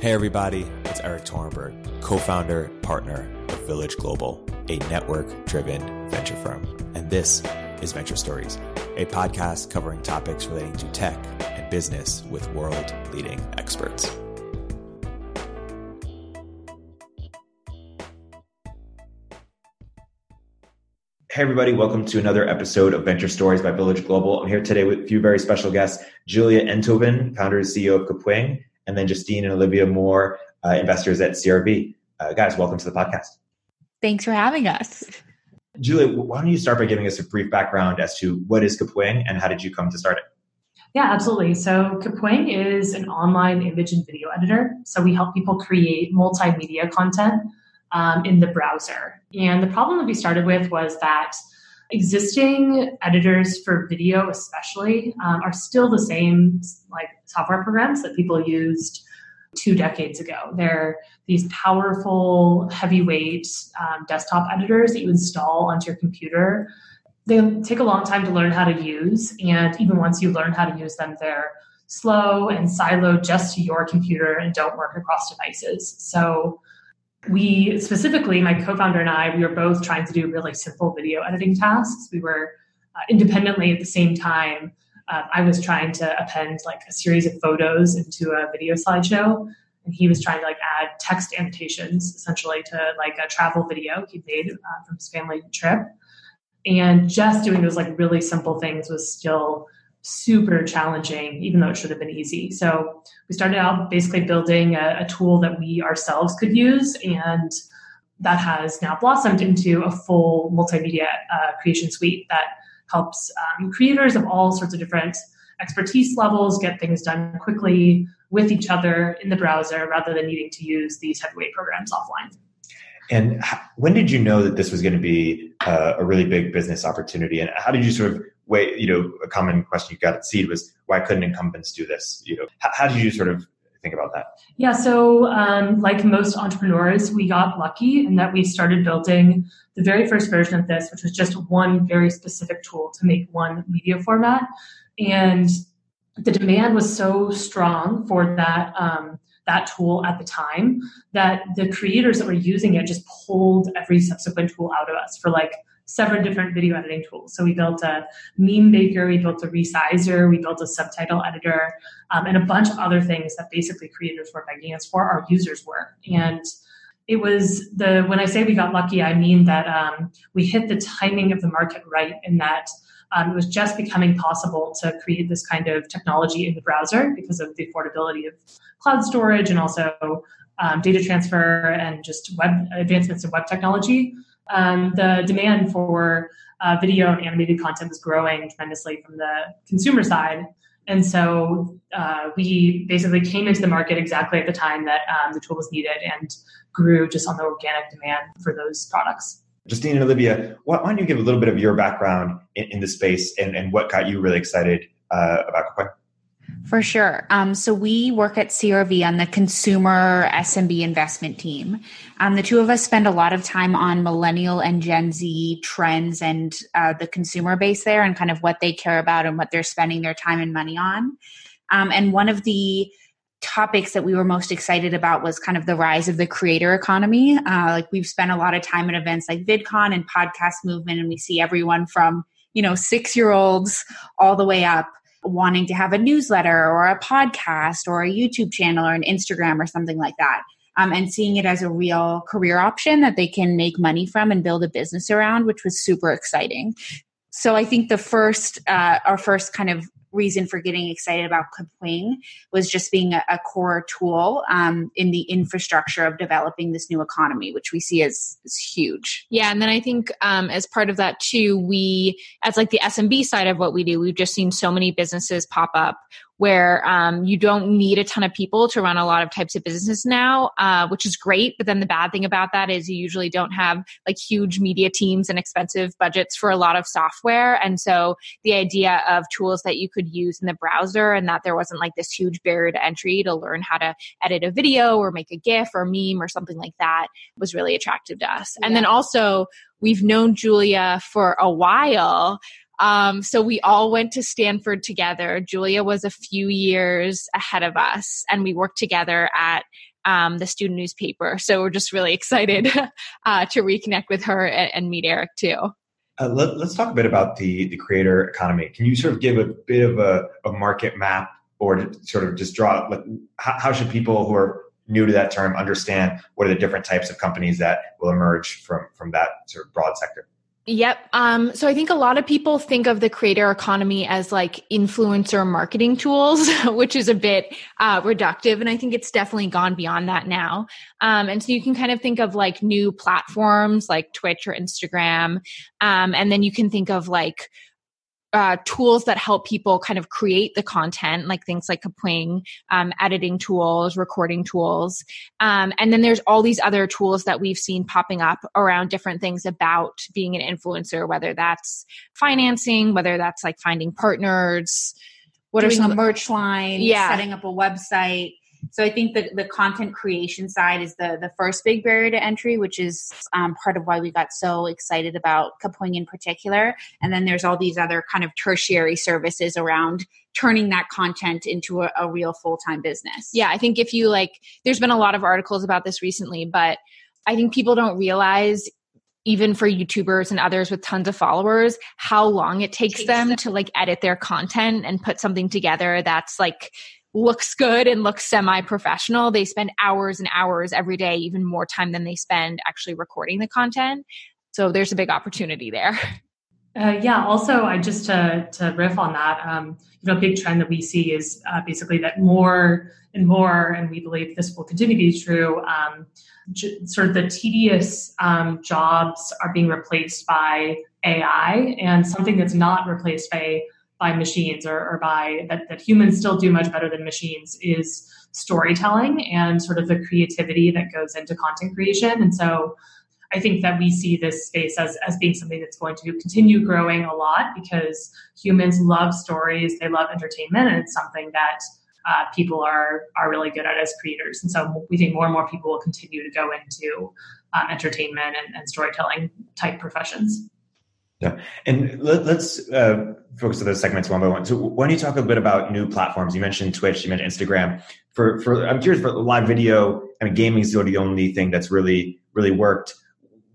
Hey, everybody, it's Erik Torenberg, co founder, partner of Village Global, a network driven venture firm. And this is Venture Stories, a podcast covering topics relating to tech and business with world leading experts. Hey, everybody, welcome to another episode of Venture Stories by Village Global. I'm here today with a few very special guests Julia Enthoven, founder and CEO of Kapwing, and then Justine and Olivia Moore, uh, investors at CRV. Uh, guys, welcome to the podcast. Thanks for having us. Julia, why don't you start by giving us a brief background as to what is Kapwing and how did you come to start it? Yeah, absolutely. So Kapwing is an online image and video editor. So we help people create multimedia content um, in the browser. And the problem that we started with was that existing editors for video especially um, are still the same like software programs that people used two decades ago. They're these powerful heavyweight um, desktop editors that you install onto your computer. They take a long time to learn how to use and even once you learn how to use them they're slow and siloed just to your computer and don't work across devices. So we specifically, my co-founder and I, we were both trying to do really simple video editing tasks. We were uh, independently at the same time. Uh, I was trying to append like a series of photos into a video slideshow, and he was trying to like add text annotations essentially to like a travel video he made uh, from his family trip. And just doing those like really simple things was still super challenging, even though it should have been easy. So we started out basically building a, a tool that we ourselves could use, and that has now blossomed into a full multimedia uh, creation suite that helps um, creators of all sorts of different expertise levels get things done quickly with each other in the browser rather than needing to use these heavyweight programs offline. And when did you know that this was going to be uh, a really big business opportunity? And how did you sort of way, you know, a common question you got at Seed was why couldn't incumbents do this? You know, how, how did you sort of think about that? Yeah, so um, like most entrepreneurs, we got lucky in that we started building the very first version of this, which was just one very specific tool to make one media format, and the demand was so strong for that. Um, that tool at the time that the creators that were using it just pulled every subsequent tool out of us for like several different video editing tools. So we built a meme maker, we built a resizer, we built a subtitle editor, um, and a bunch of other things that basically creators were begging us for, our users were. And it was the when I say we got lucky, I mean that um, we hit the timing of the market right in that um, it was just becoming possible to create this kind of technology in the browser because of the affordability of cloud storage and also um, data transfer and just web advancements in web technology um, the demand for uh, video and animated content was growing tremendously from the consumer side. And so uh, we basically came into the market exactly at the time that um, the tool was needed and grew just on the organic demand for those products. Justine and Olivia, why don't you give a little bit of your background in, in the space and, and what got you really excited uh, about Kapwing? For sure. Um, so we work at CRV on the consumer SMB investment team. Um, the two of us spend a lot of time on millennial and Gen Z trends and uh, the consumer base there and kind of what they care about and what they're spending their time and money on. Um, and one of the topics that we were most excited about was kind of the rise of the creator economy. Uh, like we've spent a lot of time at events like VidCon and podcast movement, and we see everyone from you know six year olds all the way up wanting to have a newsletter or a podcast or a YouTube channel or an Instagram or something like that. Um, and seeing it as a real career option that they can make money from and build a business around, which was super exciting. So I think the first, uh, our first kind of reason for getting excited about Kapwing was just being a, a core tool um, in the infrastructure of developing this new economy, which we see as, as huge. Yeah, and then I think um, as part of that too, we as like the SMB side of what we do, we've just seen so many businesses pop up where um, you don't need a ton of people to run a lot of types of business now, uh, which is great. But then the bad thing about that is you usually don't have like huge media teams and expensive budgets for a lot of software. And so the idea of tools that you could use in the browser and that there wasn't like this huge barrier to entry to learn how to edit a video or make a GIF or meme or something like that was really attractive to us. Yeah. And then also, we've known Julia for a while. Um, so we all went to Stanford together. Julia was a few years ahead of us, and we worked together at um, the student newspaper. So we're just really excited uh, to reconnect with her and, and meet Erik too. Uh, let, us talk a bit about the, the creator economy. Can you sort of give a bit of a, a market map or sort of just draw like how, how should people who are new to that term understand what are the different types of companies that will emerge from from that sort of broad sector? Yep. Um, so I think a lot of people think of the creator economy as like influencer marketing tools, which is a bit uh, reductive. And I think it's definitely gone beyond that now. Um, and so you can kind of think of like new platforms like Twitch or Instagram. Um, and then you can think of like uh, tools that help people kind of create the content, like things like Kapwing, um, editing tools, recording tools. Um, and then there's all these other tools that we've seen popping up around different things about being an influencer, whether that's financing, whether that's like finding partners. What Doing are some merch line, yeah. setting up a website, so I think that the content creation side is the the first big barrier to entry, which is um, part of why we got so excited about Kapwing in particular. And then there's all these other kind of tertiary services around turning that content into a, a real full time business. Yeah, I think if you like, there's been a lot of articles about this recently, but I think people don't realize even for YouTubers and others with tons of followers, how long it takes, takes them, them to like edit their content and put something together that's like looks good and looks semi professional. They spend hours and hours every day, even more time than they spend actually recording the content. So there's a big opportunity there. Uh, yeah. Also, I just to to riff on that, um, you know, a big trend that we see is uh, basically that more and more, and we believe this will continue to be true. Um, j- sort of the tedious um, jobs are being replaced by AI, and something that's not replaced by by machines or, or by that, that humans still do much better than machines is storytelling and sort of the creativity that goes into content creation. And so I think that we see this space as, as being something that's going to continue growing a lot because humans love stories, they love entertainment, and it's something that uh, people are are really good at as creators. And so we think more and more people will continue to go into um, entertainment and, and storytelling type professions. Yeah, and let, us uh, focus on those segments one by one. So, why don't you talk a bit about new platforms? You mentioned Twitch, you mentioned Instagram. For for I'm curious for live video. I mean, gaming is the only thing that's really really worked.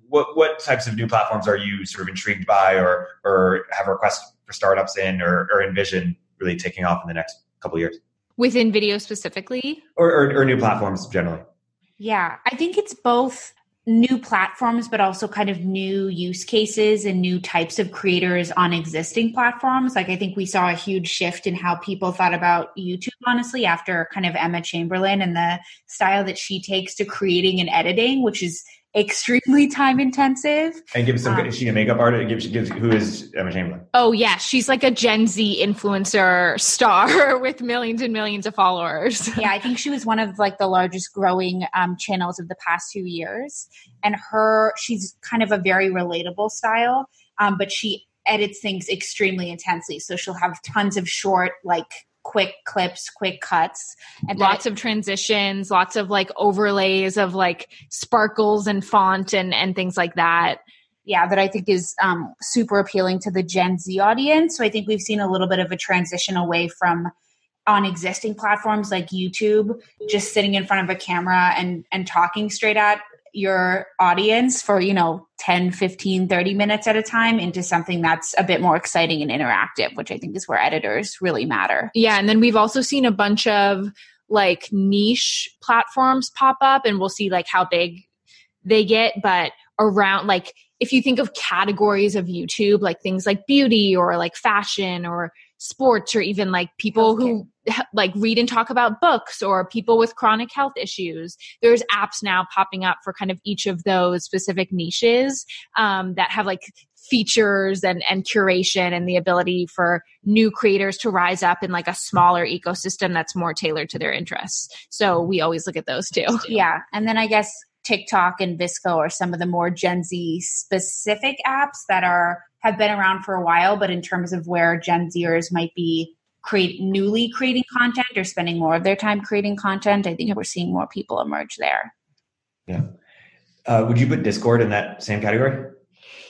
What what types of new platforms are you sort of intrigued by, or or have requests for startups in, or, or envision really taking off in the next couple years? Within video specifically, or, or, or new platforms generally. Yeah, I think it's both new platforms, but also kind of new use cases and new types of creators on existing platforms. Like I think we saw a huge shift in how people thought about YouTube, honestly, after kind of Emma Chamberlain and the style that she takes to creating and editing, which is extremely time intensive. And give some. Um, is she a makeup artist? Gives gives who is Emma Chamberlain? Oh yeah, she's like a Gen Z influencer star with millions and millions of followers. yeah, I think she was one of like the largest growing um, channels of the past two years. And her, she's kind of a very relatable style, um, but she edits things extremely intensely. So she'll have tons of short like quick clips, quick cuts, and lots of transitions, lots of like overlays of like sparkles and font and and things like that. Yeah, that I think is um, super appealing to the Gen Z audience. So I think we've seen a little bit of a transition away from on existing platforms like YouTube, just sitting in front of a camera and and talking straight at your audience for, you know, 10, 15, 30 minutes at a time into something that's a bit more exciting and interactive, which I think is where editors really matter. Yeah. And then we've also seen a bunch of like niche platforms pop up and we'll see like how big they get. But around like, if you think of categories of YouTube, like things like beauty or like fashion or sports or even like people who like read and talk about books or people with chronic health issues. There's apps now popping up for kind of each of those specific niches um, that have like features and, and curation and the ability for new creators to rise up in like a smaller ecosystem that's more tailored to their interests. So we always look at those too. Yeah. And then i guess tiktok and VSCO are some of the more gen z specific apps that are have been around for a while, but in terms of where Gen Zers might be create newly creating content or spending more of their time creating content, I think we're seeing more people emerge there. Yeah. Uh, would you put Discord in that same category?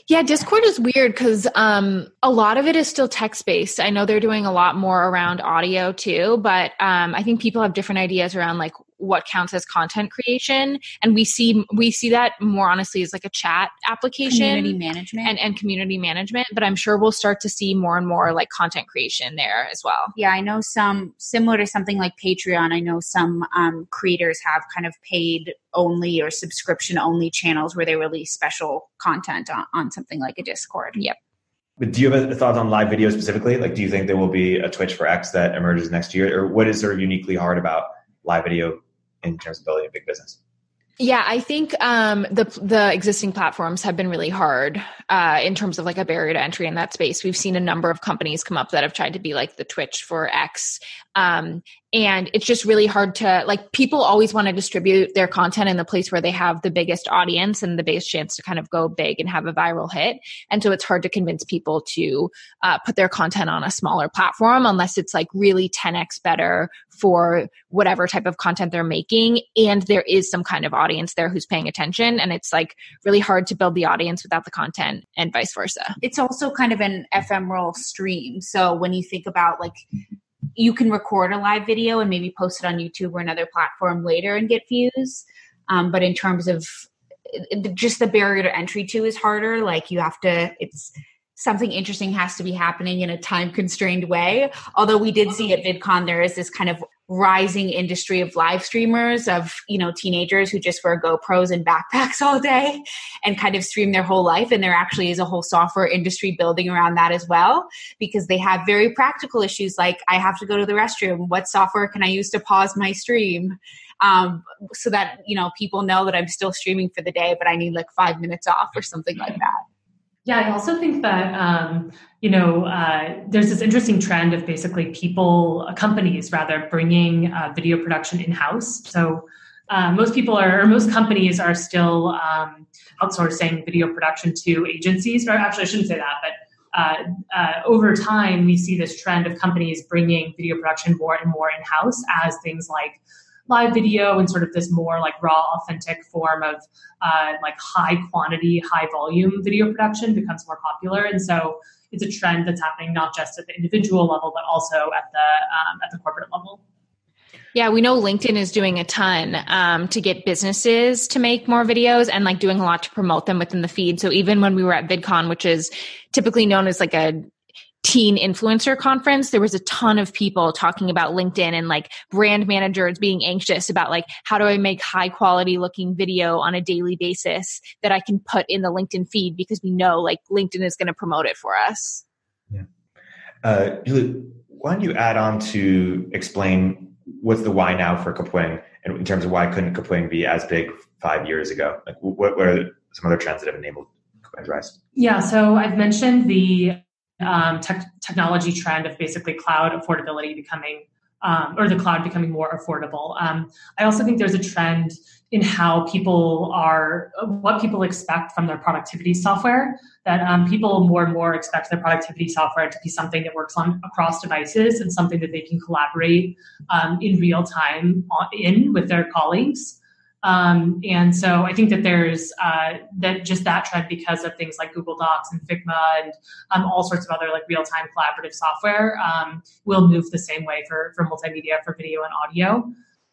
Yeah, Discord is weird because um, a lot of it is still text based. I know they're doing a lot more around audio too, but um, I think people have different ideas around like what counts as content creation. And we see we see that more honestly as like a chat application community management. and, and community management. But i'm sure we'll start to see more and more like content creation there as well. Yeah i know some similar to something like patreon i know some um, creators have kind of paid only or subscription only channels where they release special content on, on something like a discord. Yep. But do you have a thought on live video specifically? Like, do you think there will be a Twitch for X that emerges next year, or what is sort of uniquely hard about live video in terms of building a big business? Yeah, I think um, the the existing platforms have been really hard uh, in terms of like a barrier to entry in that space. We've seen a number of companies come up that have tried to be like the Twitch for X, um, and it's just really hard to like people always want to distribute their content in the place where they have the biggest audience and the biggest chance to kind of go big and have a viral hit. And so it's hard to convince people to uh, put their content on a smaller platform unless it's like really 10x better for whatever type of content they're making. And there is some kind of audience there who's paying attention. And it's like really hard to build the audience without the content and vice versa it's also kind of an ephemeral stream so when you think about like you can record a live video and maybe post it on YouTube or another platform later and get views. Um, but in terms of just the barrier to entry to is harder. Like you have to, it's something interesting has to be happening in a time constrained way. Although we did see at VidCon, there is this kind of rising industry of live streamers of you know teenagers who just wear GoPros and backpacks all day and kind of stream their whole life. And there actually is a whole software industry building around that as well because they have very practical issues like I have to go to the restroom. What software can I use to pause my stream? Um, so that you know people know that I'm still streaming for the day but I need like 5 minutes off or something like that yeah, I also think that um, you know uh, there's this interesting trend of basically people, uh, companies rather, bringing uh, video production in house. So uh, most people are, or most companies are still um, outsourcing video production to agencies. Or actually, I shouldn't say that, but. Uh, uh, over time, we see this trend of companies bringing video production more and more in house as things like live video and sort of this more like raw, authentic form of uh, like high quantity, high volume video production becomes more popular. And so it's a trend that's happening not just at the individual level, but also at the um, at the corporate level. Yeah, we know LinkedIn is doing a ton um, to get businesses to make more videos and like doing a lot to promote them within the feed. So even when we were at VidCon, which is typically known as like a teen influencer conference there was a ton of people talking about linkedin and like brand managers being anxious about like how do i make high quality looking video on a daily basis that i can put in the linkedin feed because we know like linkedin is going to promote it for us. Yeah. Uh, Julie, why don't you add on to explain what's the why now for kapwing and in terms of why couldn't kapwing be as big five years ago? Like what, what are some other trends that have enabled kapwing's rise? Yeah so i've mentioned the um, tech, technology trend of basically cloud affordability becoming um, or the cloud becoming more affordable. Um, I also think there's a trend in how people are, what people expect from their productivity software. That um, people more and more expect their productivity software to be something that works on across devices and something that they can collaborate um, in real time on, in with their colleagues. Um, and so I think that there's uh, that just that trend because of things like Google Docs and Figma and um, all sorts of other like real time collaborative software um, will move the same way for for multimedia, for video and audio.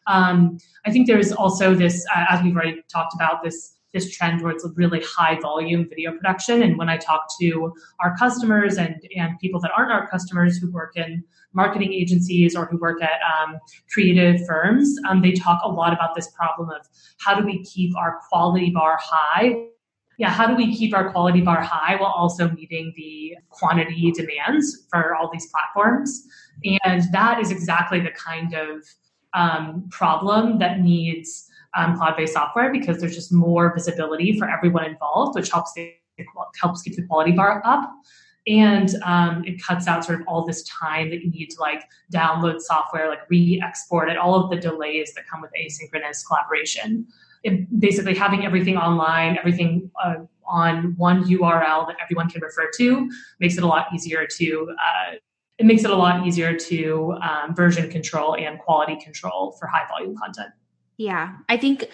Um, I think there's also this, uh, as we've already talked about, this this trend towards really high volume video production. And when I talk to our customers and, and people that aren't our customers who work in marketing agencies or who work at um, creative firms, um, they talk a lot about this problem of how do we keep our quality bar high yeah, how do we keep our quality bar high while also meeting the quantity demands for all these platforms? And that is exactly the kind of um, problem that needs um, cloud-based software because there's just more visibility for everyone involved, which helps the, helps keep the quality bar up. And um, it cuts out sort of all this time that you need to like download software, like re-export it, all of the delays that come with asynchronous collaboration. It, basically, having everything online, everything uh, on one URL that everyone can refer to, makes it a lot easier to uh, it makes it a lot easier to um, version control and quality control for high volume content. Yeah, I think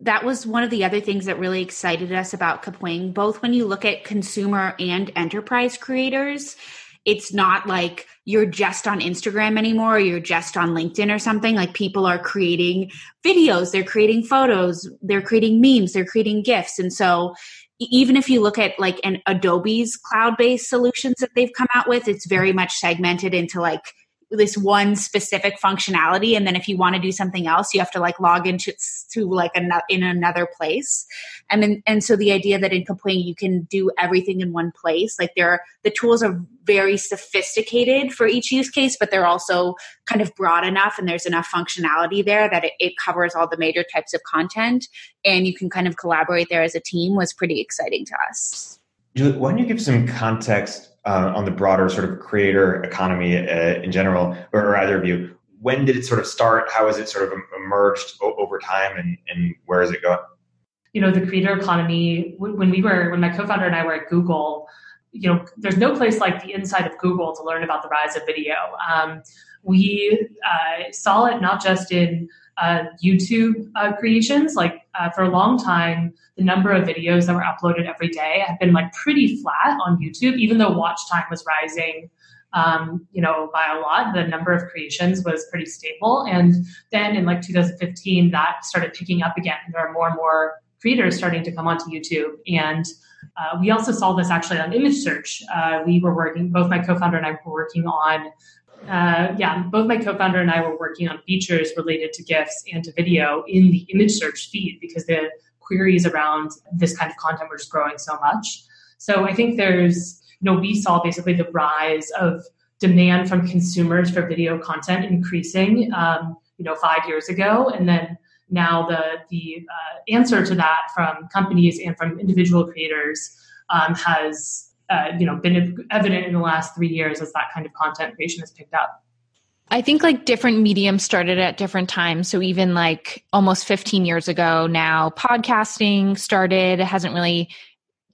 that was one of the other things that really excited us about Kapwing, both when you look at consumer and enterprise creators, it's not like you're just on Instagram anymore, or you're just on LinkedIn or something. Like people are creating videos, they're creating photos, they're creating memes, they're creating GIFs. And so even if you look at like an Adobe's cloud-based solutions that they've come out with, it's very much segmented into like this one specific functionality and then if you want to do something else you have to like log into to like a, in another place. And then and so the idea that in Kapwing you can do everything in one place like there are, the tools are very sophisticated for each use case but they're also kind of broad enough and there's enough functionality there that it, it covers all the major types of content and you can kind of collaborate there as a team was pretty exciting to us. Julie, why don't you give some context uh, on the broader sort of creator economy uh, in general, or, or, either of you? When did it sort of start? How has it sort of emerged o- over time, and, and where is it going? You know, the creator economy. When we were, when my co-founder and I were at Google, you know, there's no place like the inside of Google to learn about the rise of video. Um, we uh, saw it not just in uh, YouTube uh, creations. Like uh, for a long time, the number of videos that were uploaded every day have been like pretty flat on YouTube, even though watch time was rising. Um, you know, by a lot, the number of creations was pretty stable. And then in like 2015, that started picking up again. There are more and more creators starting to come onto YouTube. And uh, we also saw this actually on image search. Uh, we were working, both my co founder and I were working on uh, yeah, both my co-founder and I were working on features related to GIFs and to video in the image search feed because the queries around this kind of content were just growing so much. So I think there's, you know, we saw basically the rise of demand from consumers for video content increasing, um, you know, five years ago, and then now the the uh, answer to that from companies and from individual creators um, has uh, you know been evident in the last three years as that kind of content creation has picked up I think like different mediums started at different times. So even like almost 15 years ago now, podcasting started. Hasn't really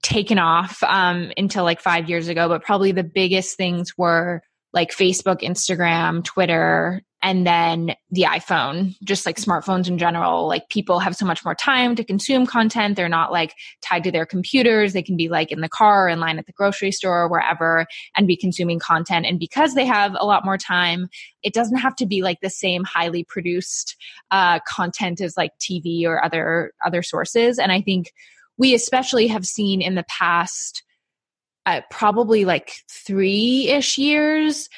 taken off um, until like five years ago, but probably the biggest things were like Facebook, Instagram, Twitter, and then the iphone just like smartphones in general like people have so much more time to consume content. They're not like tied to their computers. They can be like in the car in line at the grocery store or wherever and be consuming content. And because they have a lot more time it doesn't have to be like the same highly produced uh, content as like tv or other other sources. And i think we especially have seen in the past uh, probably like three ish years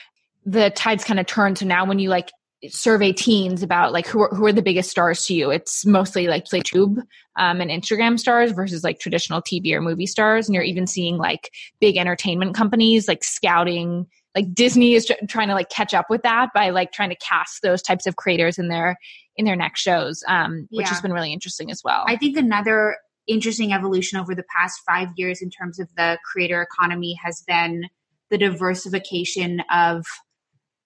the tides kind of turn So now when you like survey teens about like who are, who are the biggest stars to you. It's mostly like youtube um, and instagram stars versus like traditional tv or movie stars. And you're even seeing like big entertainment companies like scouting like disney is tr- trying to like catch up with that by like trying to cast those types of creators in their in their next shows um, which yeah. has been really interesting as well. I think another interesting evolution over the past five years in terms of the creator economy has been the diversification of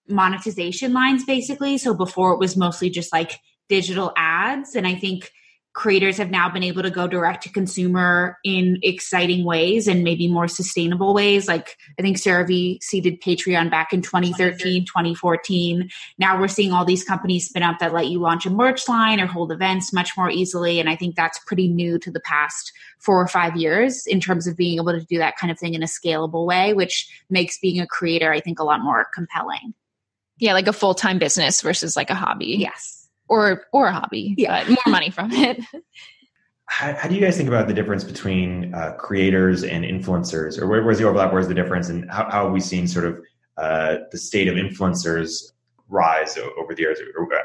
monetization lines basically. So before it was mostly just like digital ads. And I think creators have now been able to go direct to consumer in exciting ways and maybe more sustainable ways. Like I think CRV seeded Patreon back in 2013, 2014. Now we're seeing all these companies spin up that let you launch a merch line or hold events much more easily. And I think that's pretty new to the past four or five years in terms of being able to do that kind of thing in a scalable way, which makes being a creator, I think, a lot more compelling. Yeah, like a full time business versus like a hobby. Yes. Or or a hobby. Yeah. But more money from it. How, how, do you guys think about the difference between uh, creators and influencers, or where, where's the overlap? Where's the difference, and how, how have we seen sort of uh, the state of influencers rise over the years, or, uh,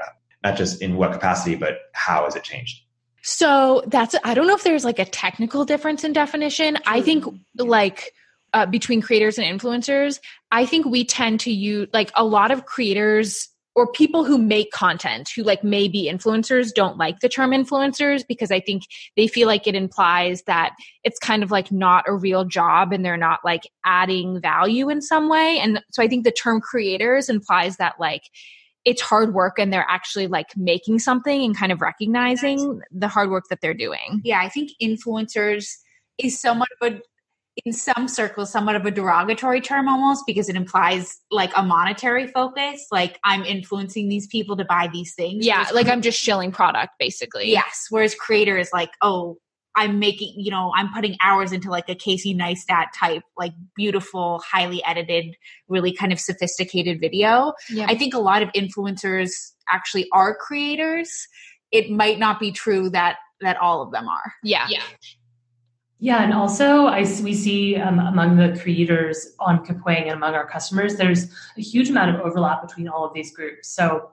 not just in what capacity, but how has it changed? So that's I don't know if there's like a technical difference in definition. I think like uh, between creators and influencers, I think we tend to use like a lot of creators or people who make content who like may be influencers don't like the term influencers because I think they feel like it implies that it's kind of like not a real job and they're not like adding value in some way. And so I think the term creators implies that like it's hard work and they're actually like making something and kind of recognizing the hard work that they're doing. Yeah, I think influencers is somewhat of a in some circles somewhat of a derogatory term almost because it implies like a monetary focus like i'm influencing these people to buy these things yeah like i'm just shilling product basically yes whereas creator is like oh I'm making, you know, I'm putting hours into like a Casey Neistat type, like beautiful, highly edited, really kind of sophisticated video. Yeah. I think a lot of influencers actually are creators. It might not be true that that all of them are. Yeah. Yeah. Yeah, and also I we see um, among the creators on Kapwing and among our customers, there's a huge amount of overlap between all of these groups. So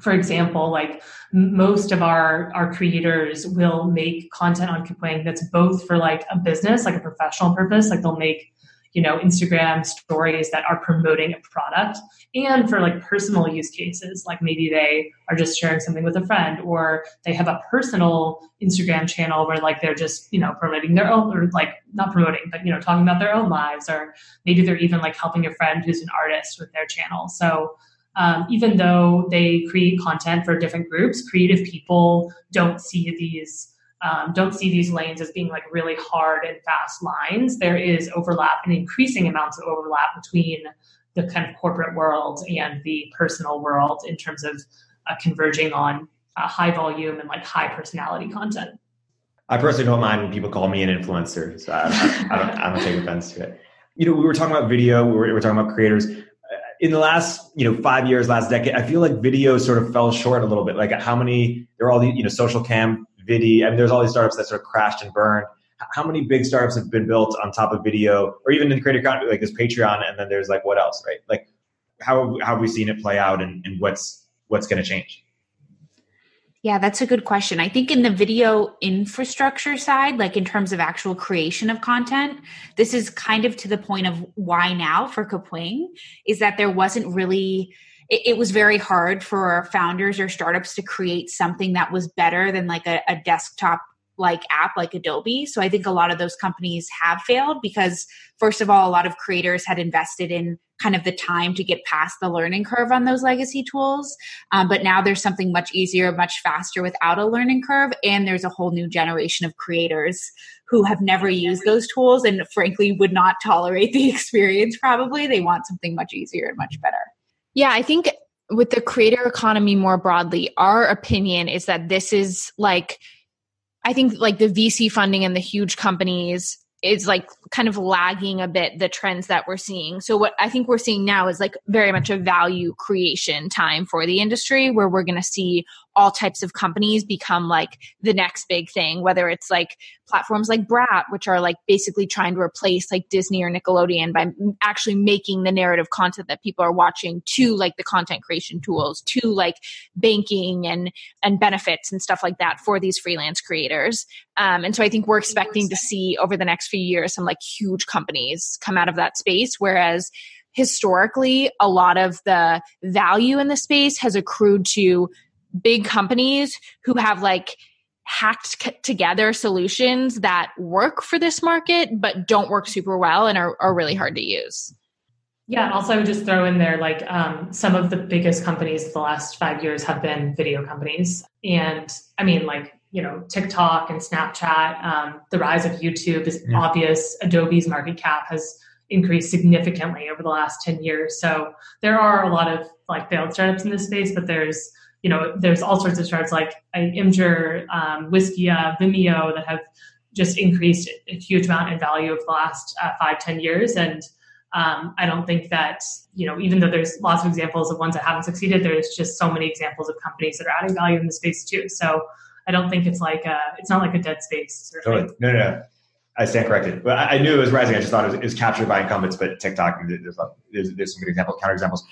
for example, like most of our our creators will make content on Kapwing that's both for like a business, like a professional purpose, like they'll make you know Instagram stories that are promoting a product, and for like personal use cases, like maybe they are just sharing something with a friend, or they have a personal Instagram channel where like they're just you know promoting their own, or like not promoting, but you know talking about their own lives, or maybe they're even like helping a friend who's an artist with their channel. So um, even though they create content for different groups, creative people don't see these um, don't see these lanes as being like really hard and fast lines. There is overlap and increasing amounts of overlap between the kind of corporate world and the personal world in terms of uh, converging on uh, high volume and like high personality content. I personally don't mind when people call me an influencer, so I, I, I, don't, I don't take offense to it. You know, we were talking about video, we were, we were talking about creators in the last you know five years last decade i feel like video sort of fell short a little bit like how many there are all these you know Socialcam video i mean there's all these startups that sort of crashed and burned. How many big startups have been built on top of video or even in the creator content like there's patreon and then there's like what else right? Like how, how have we seen it play out and, and what's what's going to change? Yeah, that's a good question. I think in the video infrastructure side, like in terms of actual creation of content, this is kind of to the point of why now for Kapwing is that there wasn't really it, it, was very hard for founders or startups to create something that was better than like a, a desktop like app like Adobe. So I think a lot of those companies have failed because first of all, a lot of creators had invested in kind of the time to get past the learning curve on those legacy tools. Um, but now there's something much easier, much faster without a learning curve. And there's a whole new generation of creators who have never used those tools and frankly would not tolerate the experience probably. They want something much easier and much better. Yeah, I think with the creator economy more broadly, our opinion is that this is like, I think like the VC funding and the huge companies is like kind of lagging a bit the trends that we're seeing. So what I think we're seeing now is like very much a value creation time for the industry where we're going to see all types of companies become like the next big thing, whether it's like platforms like Brat, which are like basically trying to replace like Disney or Nickelodeon by actually making the narrative content that people are watching to like the content creation tools, to like banking and and benefits and stuff like that for these freelance creators. Um, and so I think we're expecting to see over the next few years some like huge companies come out of that space, whereas historically a lot of the value in the space has accrued to big companies who have like hacked together solutions that work for this market but don't work super well and are, are really hard to use. Yeah also i would just throw in there like um, some of the biggest companies of the last five years have been video companies. And i mean like you know tiktok and snapchat um, the rise of youtube is yeah. obvious. Adobe's market cap has increased significantly over the last 10 years. So there are a lot of like failed startups in this space but there's you know, there's all sorts of startups like Imgur, um, Wistia, Vimeo that have just increased a huge amount in value over the last uh, five, ten years. And um, I don't think that, you know, even though there's lots of examples of ones that haven't succeeded, there's just so many examples of companies that are adding value in the space too. So I don't think it's like a, it's not like a dead space. Totally. No, no, no. I stand corrected. But I, knew it was rising. I just thought it was, it was captured by incumbents, but TikTok, there's, there's, there's some good examples, counter examples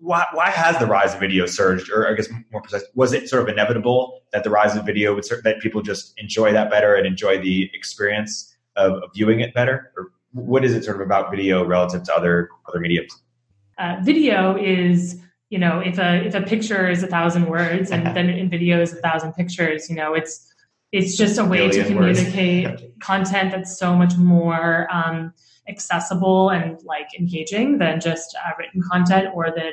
why, why has the rise of video surged or i guess more precise was it sort of inevitable that the rise of video would that people just enjoy that better and enjoy the experience of, of viewing it better? Or what is it sort of about video relative to other other mediums? Uh, video is you know if a if a picture is a thousand words and then in video is a thousand pictures you know it's it's just a way to communicate content that's so much more um, accessible and like engaging than just uh, written content or than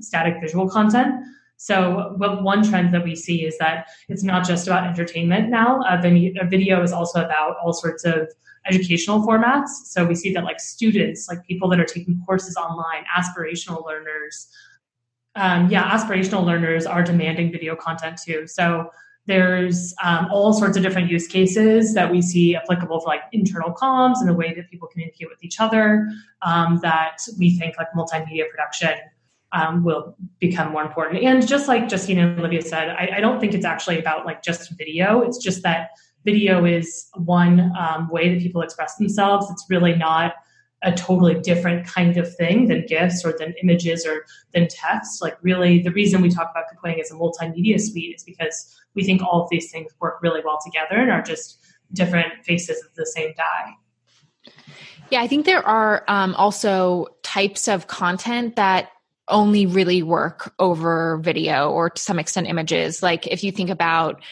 static visual content. So, one trend that we see is that it's not just about entertainment now. A video is also about all sorts of educational formats. So, we see that like students, like people that are taking courses online, aspirational learners, um, yeah, aspirational learners are demanding video content too. So, there's um, all sorts of different use cases that we see applicable for like internal comms and the way that people communicate with each other um, that we think like multimedia production um, will become more important. And just like Justine and Olivia said, I, I, don't think it's actually about like just video. It's just that video is one um, way that people express themselves. It's really not a totally different kind of thing than GIFs or than images or than text. Like, really, the reason we talk about Kapwing as a multimedia suite is because we think all of these things work really well together and are just different faces of the same die. Yeah, I think there are um, also types of content that only really work over video or to some extent images. Like if you think about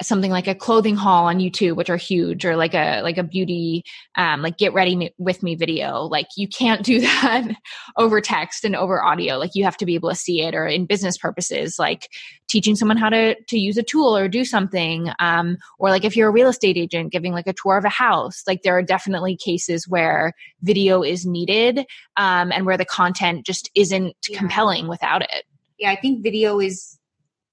something like a clothing haul on YouTube, which are huge, or like a like a beauty, um, like get ready with me video. Like you can't do that over text and over audio. Like you have to be able to see it. Or in business purposes, like teaching someone how to to use a tool or do something. Um, or like if you're a real estate agent giving like a tour of a house. Like there are definitely cases where video is needed, um, and where the content just isn't yeah. compelling without it. Yeah, I think video is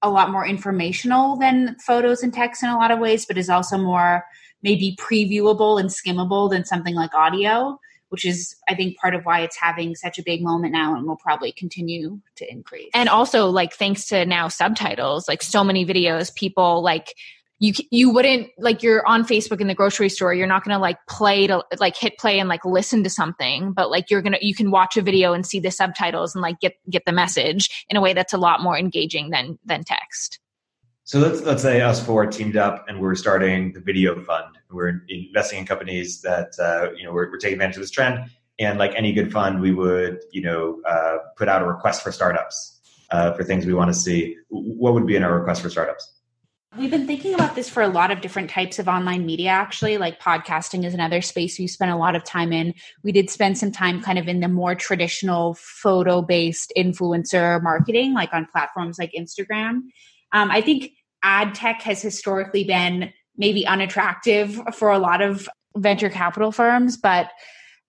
a lot more informational than photos and text in a lot of ways, but is also more maybe previewable and skimmable than something like audio, which is, I think, part of why it's having such a big moment now and will probably continue to increase. And also, like, thanks to now subtitles, like, so many videos, people like, you you wouldn't like you're on Facebook in the grocery store you're not going to like play to like hit play and like listen to something but like you're to you can watch a video and see the subtitles and like get get the message in a way that's a lot more engaging than than text. So let's let's say us four teamed up and we're starting the video fund. We're investing in companies that uh, you know we're, we're taking advantage of this trend. And like any good fund, we would you know uh, put out a request for startups uh, for things we want to see. What would be in our request for startups? We've been thinking about this for a lot of different types of online media, actually. Like podcasting is another space we spent a lot of time in. We did spend some time kind of in the more traditional photo based influencer marketing, like on platforms like Instagram. Um, I think ad tech has historically been maybe unattractive for a lot of venture capital firms, but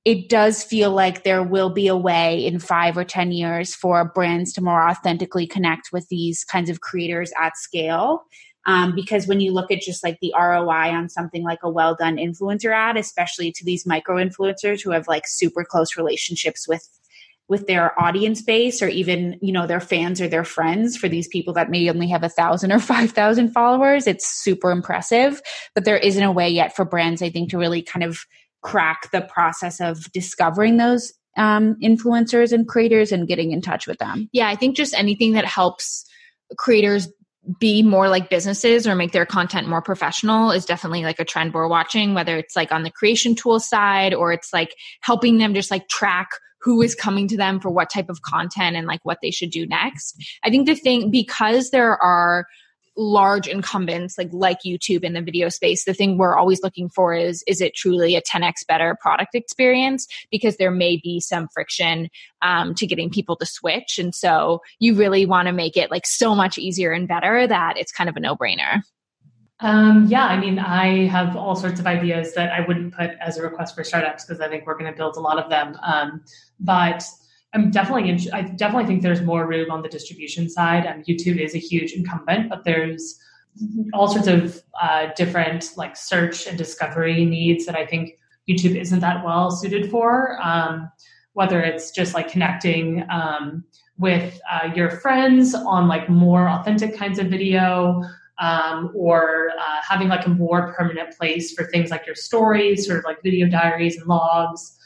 it does feel like there will be a way in five or 10 years for brands to more authentically connect with these kinds of creators at scale. Um, because when you look at just like the ROI on something like a well done influencer ad, especially to these micro influencers who have like super close relationships with with their audience base or even you know their fans or their friends for these people that may only have a thousand or five thousand followers it's super impressive. But there isn't a way yet for brands i think to really kind of crack the process of discovering those um, influencers and creators and getting in touch with them. Yeah i think just anything that helps creators be more like businesses or make their content more professional is definitely like a trend we're watching whether it's like on the creation tool side or it's like helping them just like track who is coming to them for what type of content and like what they should do next. I think the thing because there are large incumbents like like YouTube in the video space, the thing we're always looking for is is it truly a 10x better product experience? Because there may be some friction um, to getting people to switch, and so you really want to make it like so much easier and better that it's kind of a no brainer. Um, yeah, I mean, I have all sorts of ideas that I wouldn't put as a request for startups because I think we're going to build a lot of them. Um, but I'm definitely, I definitely think there's more room on the distribution side. Um, YouTube is a huge incumbent, but there's all sorts of uh, different like search and discovery needs that I think YouTube isn't that well suited for. Um, whether it's just like connecting um, with uh, your friends on like more authentic kinds of video, um, or uh, having like a more permanent place for things like your stories, sort of like video diaries and logs.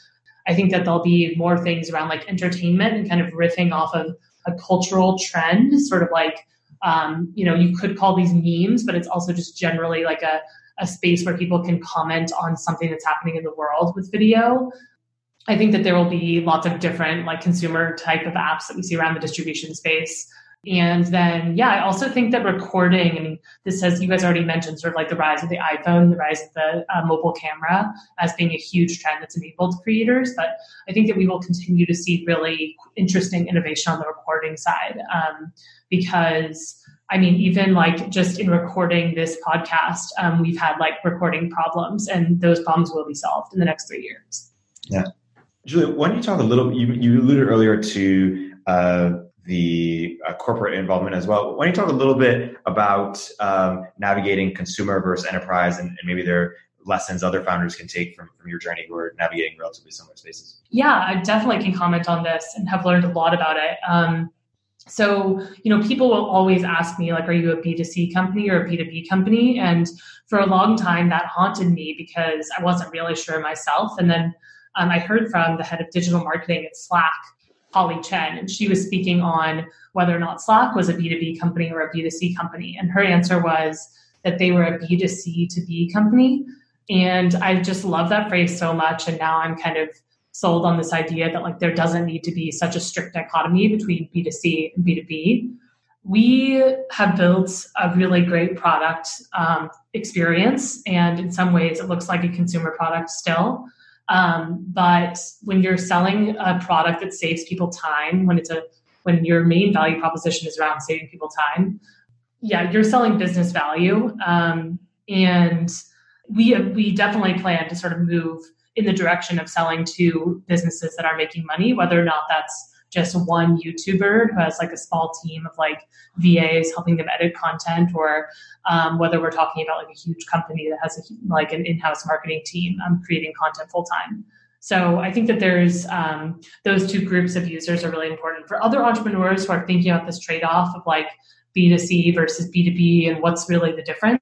I think that there'll be more things around like entertainment and kind of riffing off of a cultural trend, sort of like, um, you know, you could call these memes, but it's also just generally like a, a space where people can comment on something that's happening in the world with video. I think that there will be lots of different like consumer type of apps that we see around the distribution space and then, yeah, I also think that recording, I mean, this has, you guys already mentioned sort of like the rise of the iPhone, the rise of the uh, mobile camera as being a huge trend that's enabled creators. But I think that we will continue to see really interesting innovation on the recording side um, because. I mean, even like just in recording this podcast, um, we've had like recording problems, and those problems will be solved in the next three years. Yeah. Julia, why don't you talk a little? You, you alluded earlier to uh, the uh, corporate involvement as well. Why don't you talk a little bit about um, navigating consumer versus enterprise and, and maybe there lessons other founders can take from, from your journey who are navigating relatively similar spaces? Yeah, I definitely can comment on this and have learned a lot about it. Um, so, you know, people will always ask me, like, are you a B2C company or a B2B company? And for a long time, that haunted me because I wasn't really sure myself. And then um, I heard from the head of digital marketing at Slack, Holly Chen, and she was speaking on whether or not Slack was a B2B company or a B2C company. And her answer was that they were a B2C to B company. And I just love that phrase so much. And now I'm kind of sold on this idea that like there doesn't need to be such a strict dichotomy between B2C and B2B. We have built a really great product um, experience, and in some ways, it looks like a consumer product still. Um, but when you're selling a product that saves people time, when it's a when your main value proposition is around saving people time, yeah, you're selling business value, um, and we we definitely plan to sort of move in the direction of selling to businesses that are making money, whether or not that's just one YouTuber who has like a small team of like VAs helping them edit content, or um, whether we're talking about like a huge company that has a, like an in-house marketing team um, creating content full time. So I think that there's um, those two groups of users are really important for other entrepreneurs who are thinking about this trade-off of like B2C versus B2B and what's really the difference.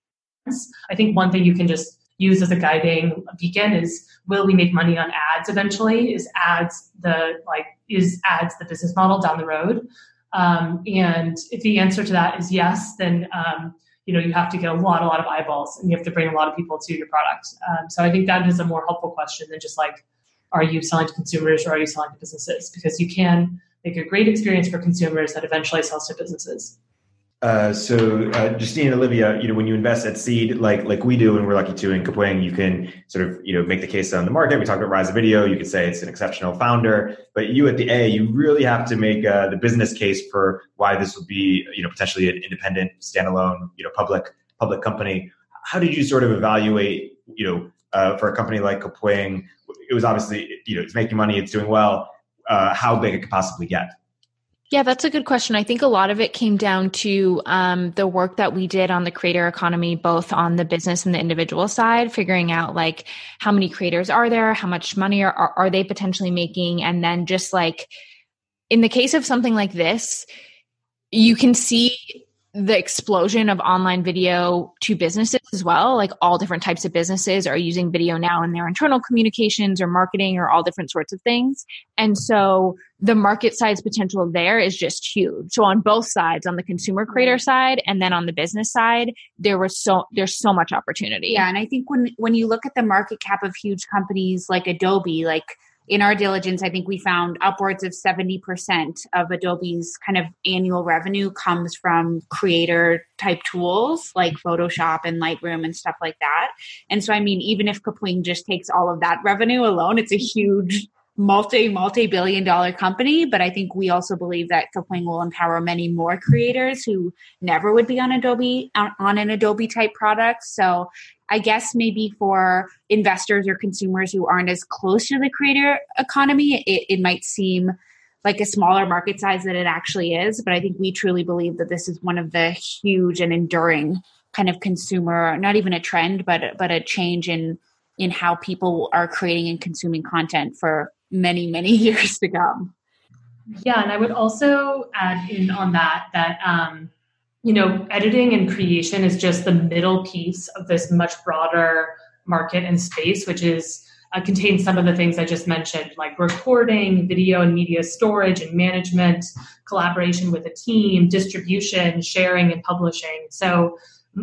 I think one thing you can just use as a guiding beacon is will we make money on ads eventually? Is ads the like is ads the business model down the road? Um, and if the answer to that is yes, then um, you know you have to get a lot, a lot of eyeballs, and you have to bring a lot of people to your product. Um, so I think that is a more helpful question than just like, are you selling to consumers or are you selling to businesses? Because you can make a great experience for consumers that eventually sells to businesses. Uh, so uh, Justine and Olivia, you know, when you invest at seed, like like we do, and we're lucky to in Kapwing, you can sort of you know make the case on the market. We talked about Rise of Video. You could say it's an exceptional founder, but you at the A, you really have to make uh, the business case for why this would be you know potentially an independent, standalone, you know, public public company. How did you sort of evaluate you know uh, for a company like Kapwing? It was obviously you know it's making money, it's doing well. Uh, how big it could possibly get? Yeah, that's a good question. I think a lot of it came down to um, the work that we did on the creator economy, both on the business and the individual side, figuring out like how many creators are there, how much money are, are, are they potentially making, and then just like in the case of something like this, you can see the explosion of online video to businesses as well. Like all different types of businesses are using video now in their internal communications or marketing or all different sorts of things. And so the market size potential there is just huge. So on both sides, on the consumer creator mm-hmm. side and then on the business side, there was so there's so much opportunity. Yeah, and I think when when you look at the market cap of huge companies like Adobe, like in our diligence, I think we found upwards of 70% of Adobe's kind of annual revenue comes from creator type tools like Photoshop and Lightroom and stuff like that. And so, I mean, even if Kapwing just takes all of that revenue alone, it's a huge multi multi billion dollar company but i think we also believe that Kapwing will empower many more creators who never would be on adobe on an adobe type product so I guess maybe for investors or consumers who aren't as close to the creator economy, it, it might seem like a smaller market size than it actually is. But I think we truly believe that this is one of the huge and enduring kind of consumer, not even a trend, but but a change in in how people are creating and consuming content for many many years to come. Yeah, and I would also add in on that that um, you know, editing and creation is just the middle piece of this much broader market and space, which is uh, contains some of the things I just mentioned, like recording, video and media storage and management, collaboration with a team, distribution, sharing, and publishing. So,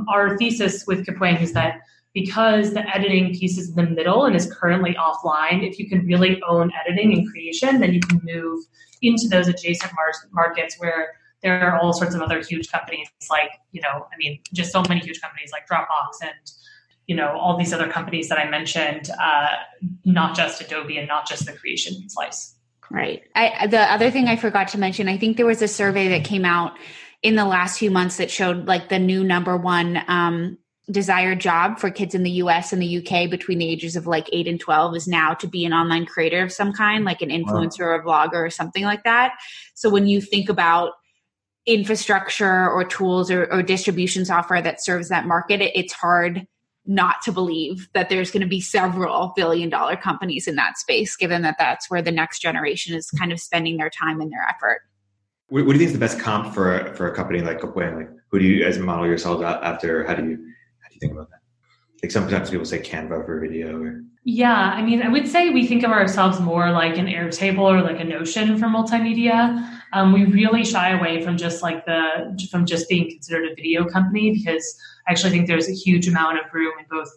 our thesis with Kapwing is that because the editing piece is in the middle and is currently offline, if you can really own editing and creation, then you can move into those adjacent mar- markets where there are all sorts of other huge companies like you know i mean just so many huge companies like dropbox and you know all these other companies that i mentioned uh, not just adobe and not just the creation slice right I, the other thing i forgot to mention i think there was a survey that came out in the last few months that showed like the new number one um, desired job for kids in the US and the UK between the ages of like 8 and 12 is now to be an online creator of some kind, like an influencer wow. or a vlogger or something like that. So when you think about infrastructure or tools or, or distribution software that serves that market, it, it's hard not to believe that there's going to be several billion dollar companies in that space, given that that's where the next generation is kind of spending their time and their effort. What, what do you think is the best comp for for a company like Kapwing? Like, who do you as model yourselves uh, after? How do you how do you think about that? Like sometimes people say Canva for video. Or... Yeah, I mean, I would say we think of ourselves more like an Airtable or like a Notion for multimedia. Um, we really shy away from just like the from just being considered a video company because I actually think there's a huge amount of room in both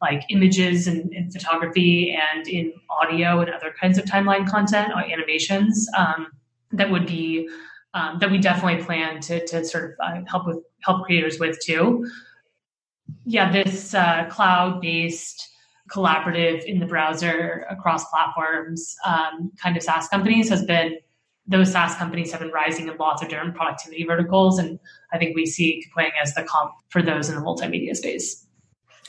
like images and, and photography and in audio and other kinds of timeline content or animations um, that would be um, that we definitely plan to, to sort of uh, help with help creators with too. Yeah, this uh, cloud based collaborative in the browser across platforms um, kind of SaaS companies has been those SaaS companies have been rising in lots of different productivity verticals. And I think we see Kapwing as the comp for those in the multimedia space.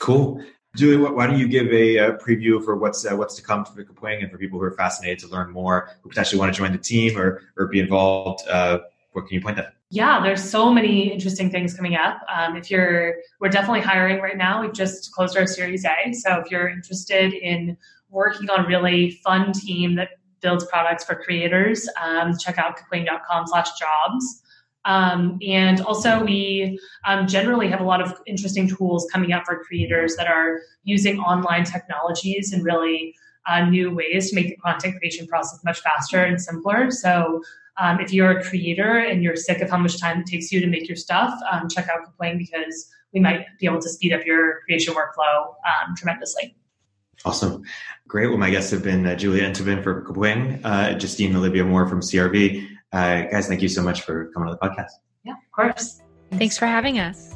Cool. Julie, why don't you give a, a preview for what's uh, what's to come for Kapwing and for people who are fascinated to learn more, who potentially want to join the team or, or be involved? Uh, what can you point at? Yeah, there's so many interesting things coming up. Um, if you're, we're definitely hiring right now. We've just closed our Series A. So if you're interested in working on a really fun team that builds products for creators, um, check out kapwing.com slash jobs. Um, and also, we um, generally have a lot of interesting tools coming up for creators that are using online technologies and really uh, new ways to make the content creation process much faster and simpler. So, um, if you're a creator and you're sick of how much time it takes you to make your stuff, um, check out Kapwing because we might be able to speed up your creation workflow um, tremendously. Awesome. Great. Well, my guests have been uh, Julia Enthoven for Kapwing, uh, Justine Olivia Moore from CRV. Uh, guys, thank you so much for coming on the podcast. Yeah, of course. Thanks for having us.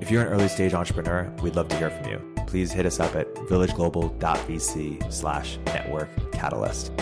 If you're an early stage entrepreneur, we'd love to hear from you. Please hit us up at villageglobal.vc slash network catalyst.